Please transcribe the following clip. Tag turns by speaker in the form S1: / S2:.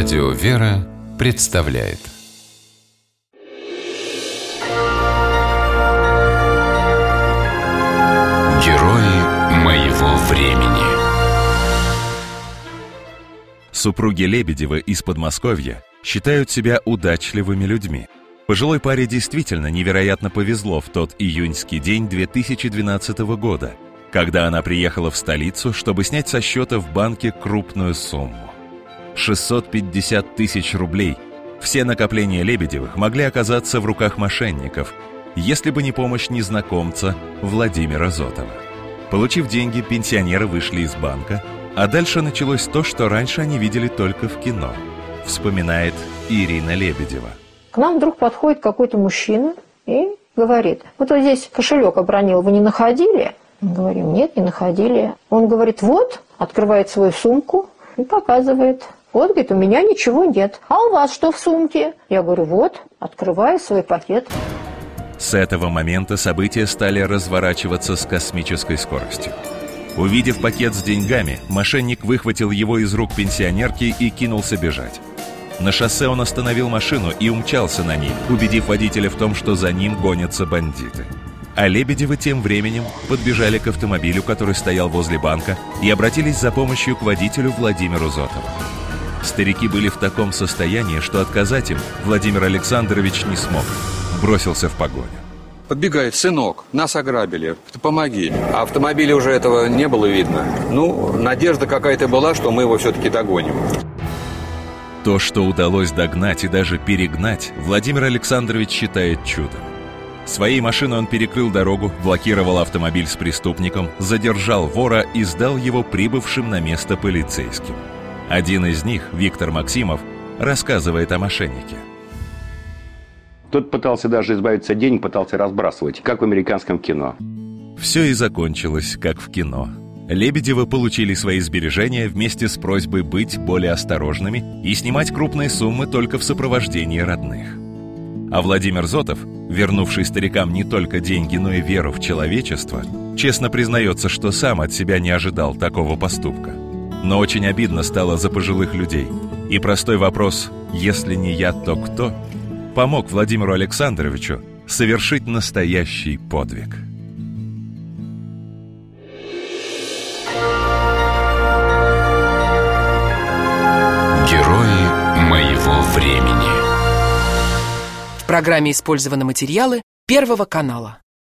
S1: Радио «Вера» представляет Герои моего времени
S2: Супруги Лебедева из Подмосковья считают себя удачливыми людьми. Пожилой паре действительно невероятно повезло в тот июньский день 2012 года, когда она приехала в столицу, чтобы снять со счета в банке крупную сумму. 650 тысяч рублей. Все накопления Лебедевых могли оказаться в руках мошенников, если бы не помощь незнакомца Владимира Зотова. Получив деньги, пенсионеры вышли из банка, а дальше началось то, что раньше они видели только в кино, вспоминает Ирина Лебедева.
S3: К нам вдруг подходит какой-то мужчина и говорит, вот, вот здесь кошелек обронил, вы не находили? Мы говорим, нет, не находили. Он говорит, вот, открывает свою сумку и показывает. Вот, говорит, у меня ничего нет. А у вас что в сумке? Я говорю, вот, открываю свой пакет.
S2: С этого момента события стали разворачиваться с космической скоростью. Увидев пакет с деньгами, мошенник выхватил его из рук пенсионерки и кинулся бежать. На шоссе он остановил машину и умчался на ней, убедив водителя в том, что за ним гонятся бандиты. А Лебедевы тем временем подбежали к автомобилю, который стоял возле банка, и обратились за помощью к водителю Владимиру Зотову. Старики были в таком состоянии, что отказать им Владимир Александрович не смог. Бросился в погоню.
S4: Подбегает, сынок, нас ограбили, помоги. А автомобиля уже этого не было видно. Ну, надежда какая-то была, что мы его все-таки догоним.
S2: То, что удалось догнать и даже перегнать, Владимир Александрович считает чудом. Своей машиной он перекрыл дорогу, блокировал автомобиль с преступником, задержал вора и сдал его прибывшим на место полицейским. Один из них, Виктор Максимов, рассказывает о мошеннике.
S5: Тот пытался даже избавиться от денег, пытался разбрасывать, как в американском кино.
S2: Все и закончилось, как в кино. Лебедевы получили свои сбережения вместе с просьбой быть более осторожными и снимать крупные суммы только в сопровождении родных. А Владимир Зотов, вернувший старикам не только деньги, но и веру в человечество, честно признается, что сам от себя не ожидал такого поступка. Но очень обидно стало за пожилых людей. И простой вопрос «если не я, то кто?» помог Владимиру Александровичу совершить настоящий подвиг.
S1: Герои моего времени
S6: В программе использованы материалы Первого канала.